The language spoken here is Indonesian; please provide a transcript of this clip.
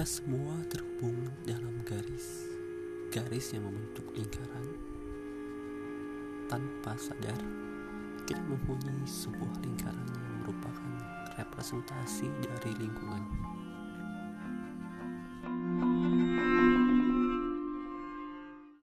Kita semua terhubung dalam garis, garis yang membentuk lingkaran. Tanpa sadar, kita mempunyai sebuah lingkaran yang merupakan representasi dari lingkungan.